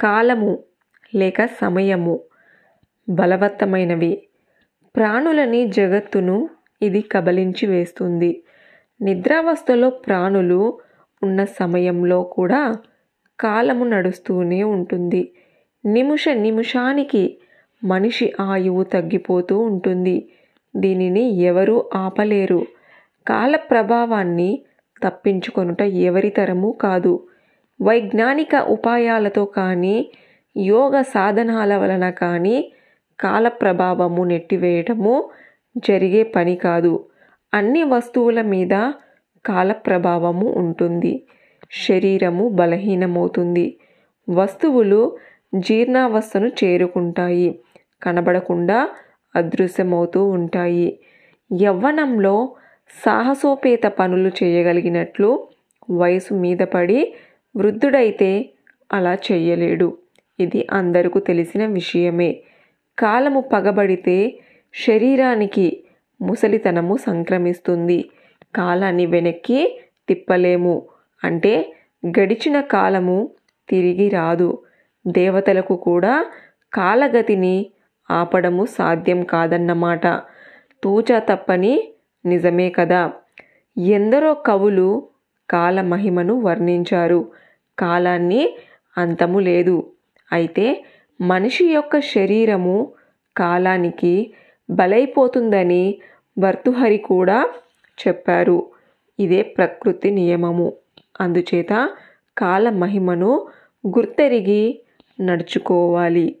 కాలము లేక సమయము బలవత్తమైనవి. ప్రాణులని జగత్తును ఇది కబలించి వేస్తుంది. నిద్రావస్థలో ప్రాణులు ఉన్న సమయంలో కూడా కాలము నడుస్తూనే ఉంటుంది. నిమిష నిమిషానికి మనిషి ఆయువు తగ్గిపోతూ ఉంటుంది. దీనిని ఎవరూ ఆపలేరు. కాల ప్రభావాన్ని తప్పించుకొనుట ఎవరి తరము కాదు. వైజ్ఞానిక ఉపాయాలతో కానీ యోగ సాధనాల వలన కానీ కాల ప్రభావము నెట్టివేయటము జరిగే పని కాదు. అన్ని వస్తువుల మీద కాల ప్రభావము ఉంటుంది. శరీరము బలహీనమవుతుంది. వస్తువులు జీర్ణావస్థను చేరుకుంటాయి. కనబడకుండా అదృశ్యమవుతూ ఉంటాయి. యవ్వనంలో సాహసోపేత పనులు చేయగలిగినట్లు వయసు మీద పడి వృద్ధుడైతే అలా చెయ్యలేడు. ఇది అందరికీ తెలిసిన విషయమే. కాలము పగబడితే శరీరానికి ముసలితనము సంక్రమిస్తుంది. కాలాన్ని వెనక్కి తిప్పలేము. అంటే గడిచిన కాలము తిరిగి రాదు. దేవతలకు కూడా కాలగతిని ఆపడము సాధ్యం కాదన్నమాట. తూచా తప్పని నిజమే కదా. ఎందరో కవులు కాలమహిమను వర్ణించారు. కాలాన్ని అంతము లేదు. అయితే మనిషి యొక్క శరీరము కాలానికి బలైపోతుందని భర్తుహరి కూడా చెప్పారు. ఇదే ప్రకృతి నియమము. అందుచేత కాల మహిమను గుర్తెరిగి నడుచుకోవాలి.